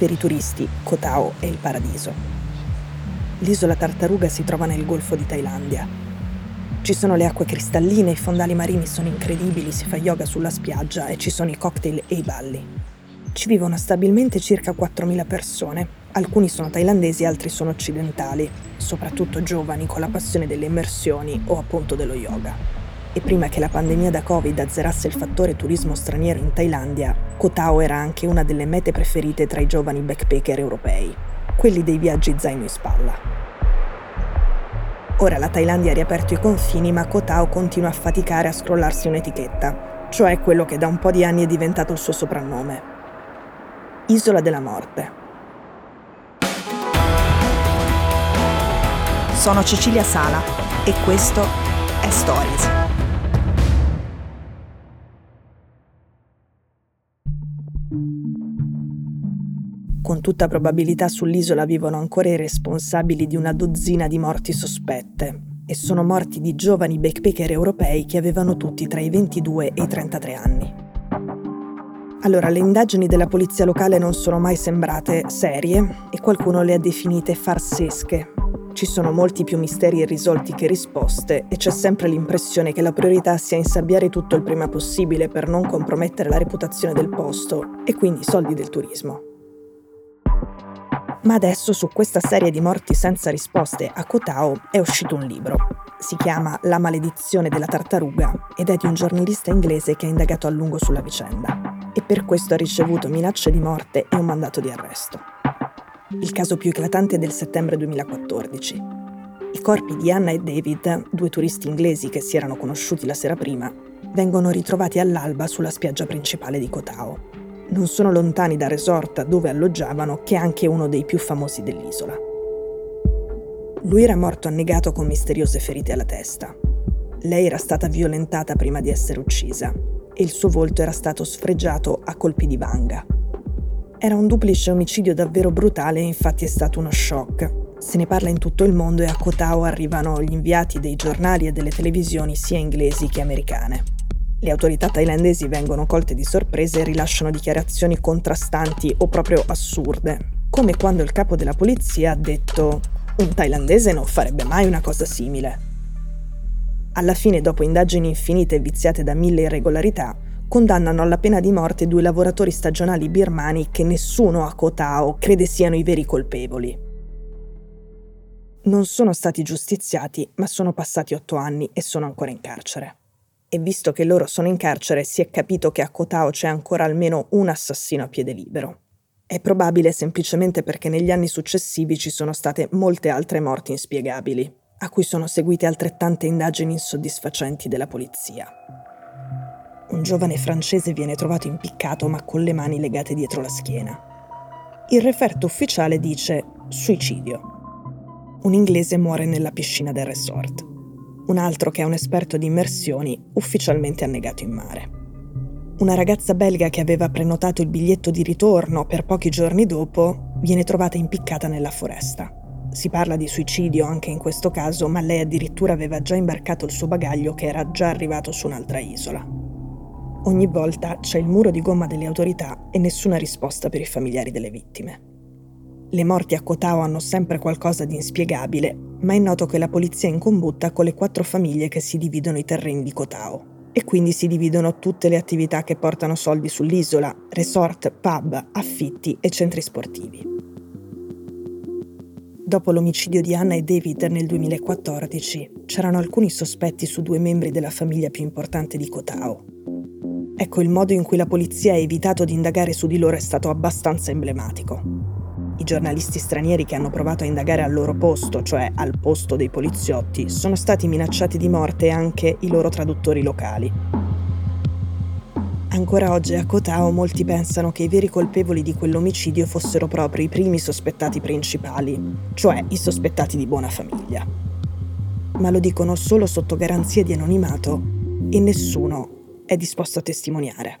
Per i turisti, Koh Tao è il paradiso. L'isola Tartaruga si trova nel Golfo di Thailandia. Ci sono le acque cristalline, i fondali marini sono incredibili, si fa yoga sulla spiaggia e ci sono i cocktail e i balli. Ci vivono stabilmente circa 4.000 persone. Alcuni sono thailandesi, altri sono occidentali, soprattutto giovani con la passione delle immersioni o appunto dello yoga e prima che la pandemia da Covid azzerasse il fattore turismo straniero in Thailandia, Koh Tao era anche una delle mete preferite tra i giovani backpacker europei, quelli dei viaggi zaino in spalla. Ora la Thailandia ha riaperto i confini, ma Koh Tao continua a faticare a scrollarsi un'etichetta, cioè quello che da un po' di anni è diventato il suo soprannome. Isola della Morte. Sono Cecilia Sala e questo è Stories. Con tutta probabilità sull'isola vivono ancora i responsabili di una dozzina di morti sospette e sono morti di giovani backpacker europei che avevano tutti tra i 22 e i 33 anni. Allora, le indagini della polizia locale non sono mai sembrate serie e qualcuno le ha definite farsesche. Ci sono molti più misteri irrisolti che risposte e c'è sempre l'impressione che la priorità sia insabbiare tutto il prima possibile per non compromettere la reputazione del posto e quindi i soldi del turismo. Ma adesso su questa serie di morti senza risposte a Kotao è uscito un libro. Si chiama La maledizione della tartaruga ed è di un giornalista inglese che ha indagato a lungo sulla vicenda e per questo ha ricevuto minacce di morte e un mandato di arresto. Il caso più eclatante è del settembre 2014. I corpi di Anna e David, due turisti inglesi che si erano conosciuti la sera prima, vengono ritrovati all'alba sulla spiaggia principale di Kotao non sono lontani da resort dove alloggiavano, che è anche uno dei più famosi dell'isola. Lui era morto annegato con misteriose ferite alla testa. Lei era stata violentata prima di essere uccisa e il suo volto era stato sfregiato a colpi di vanga. Era un duplice omicidio davvero brutale e infatti è stato uno shock. Se ne parla in tutto il mondo e a Kotao arrivano gli inviati dei giornali e delle televisioni sia inglesi che americane. Le autorità thailandesi vengono colte di sorpresa e rilasciano dichiarazioni contrastanti o proprio assurde, come quando il capo della polizia ha detto un thailandese non farebbe mai una cosa simile. Alla fine, dopo indagini infinite e viziate da mille irregolarità, condannano alla pena di morte due lavoratori stagionali birmani che nessuno a Koh Tao crede siano i veri colpevoli. Non sono stati giustiziati, ma sono passati otto anni e sono ancora in carcere e visto che loro sono in carcere si è capito che a Kotao c'è ancora almeno un assassino a piede libero. È probabile semplicemente perché negli anni successivi ci sono state molte altre morti inspiegabili, a cui sono seguite altrettante indagini insoddisfacenti della polizia. Un giovane francese viene trovato impiccato ma con le mani legate dietro la schiena. Il referto ufficiale dice suicidio. Un inglese muore nella piscina del resort un altro che è un esperto di immersioni, ufficialmente annegato in mare. Una ragazza belga che aveva prenotato il biglietto di ritorno per pochi giorni dopo viene trovata impiccata nella foresta. Si parla di suicidio anche in questo caso, ma lei addirittura aveva già imbarcato il suo bagaglio che era già arrivato su un'altra isola. Ogni volta c'è il muro di gomma delle autorità e nessuna risposta per i familiari delle vittime. Le morti a Kotao hanno sempre qualcosa di inspiegabile, ma è noto che la polizia è in combutta con le quattro famiglie che si dividono i terreni di Kotao. E quindi si dividono tutte le attività che portano soldi sull'isola, resort, pub, affitti e centri sportivi. Dopo l'omicidio di Anna e David nel 2014, c'erano alcuni sospetti su due membri della famiglia più importante di Kotao. Ecco, il modo in cui la polizia ha evitato di indagare su di loro è stato abbastanza emblematico. I giornalisti stranieri che hanno provato a indagare al loro posto, cioè al posto dei poliziotti, sono stati minacciati di morte anche i loro traduttori locali. Ancora oggi a Kotao molti pensano che i veri colpevoli di quell'omicidio fossero proprio i primi sospettati principali, cioè i sospettati di buona famiglia. Ma lo dicono solo sotto garanzia di anonimato e nessuno è disposto a testimoniare.